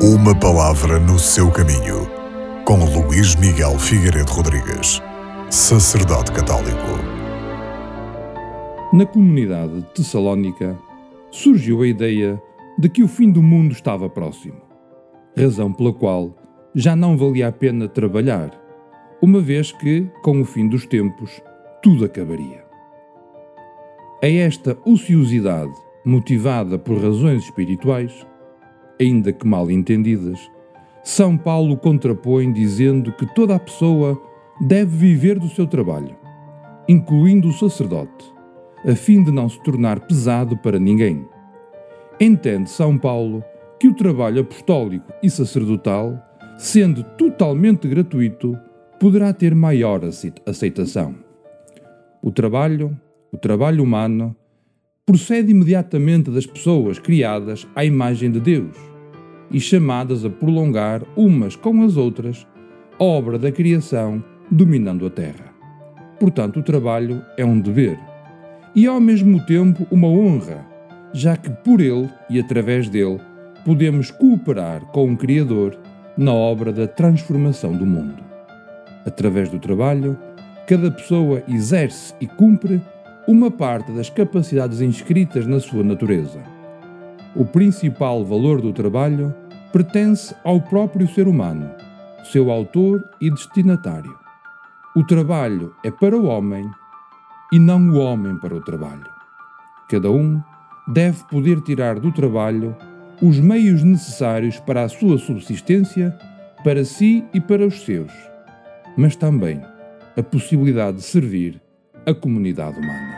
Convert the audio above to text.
Uma palavra no seu caminho, com Luís Miguel Figueiredo Rodrigues, sacerdote católico. Na comunidade de Tessalónica surgiu a ideia de que o fim do mundo estava próximo, razão pela qual já não valia a pena trabalhar, uma vez que, com o fim dos tempos, tudo acabaria. A esta ociosidade, motivada por razões espirituais, ainda que mal entendidas, São Paulo contrapõe dizendo que toda a pessoa deve viver do seu trabalho, incluindo o sacerdote, a fim de não se tornar pesado para ninguém. Entende São Paulo que o trabalho apostólico e sacerdotal, sendo totalmente gratuito, poderá ter maior aceitação. O trabalho, o trabalho humano, procede imediatamente das pessoas criadas à imagem de Deus e chamadas a prolongar umas com as outras a obra da criação dominando a terra. Portanto, o trabalho é um dever e ao mesmo tempo uma honra, já que por ele e através dele podemos cooperar com o Criador na obra da transformação do mundo. Através do trabalho, cada pessoa exerce e cumpre uma parte das capacidades inscritas na sua natureza. O principal valor do trabalho pertence ao próprio ser humano, seu autor e destinatário. O trabalho é para o homem e não o homem para o trabalho. Cada um deve poder tirar do trabalho os meios necessários para a sua subsistência, para si e para os seus, mas também a possibilidade de servir a comunidade humana.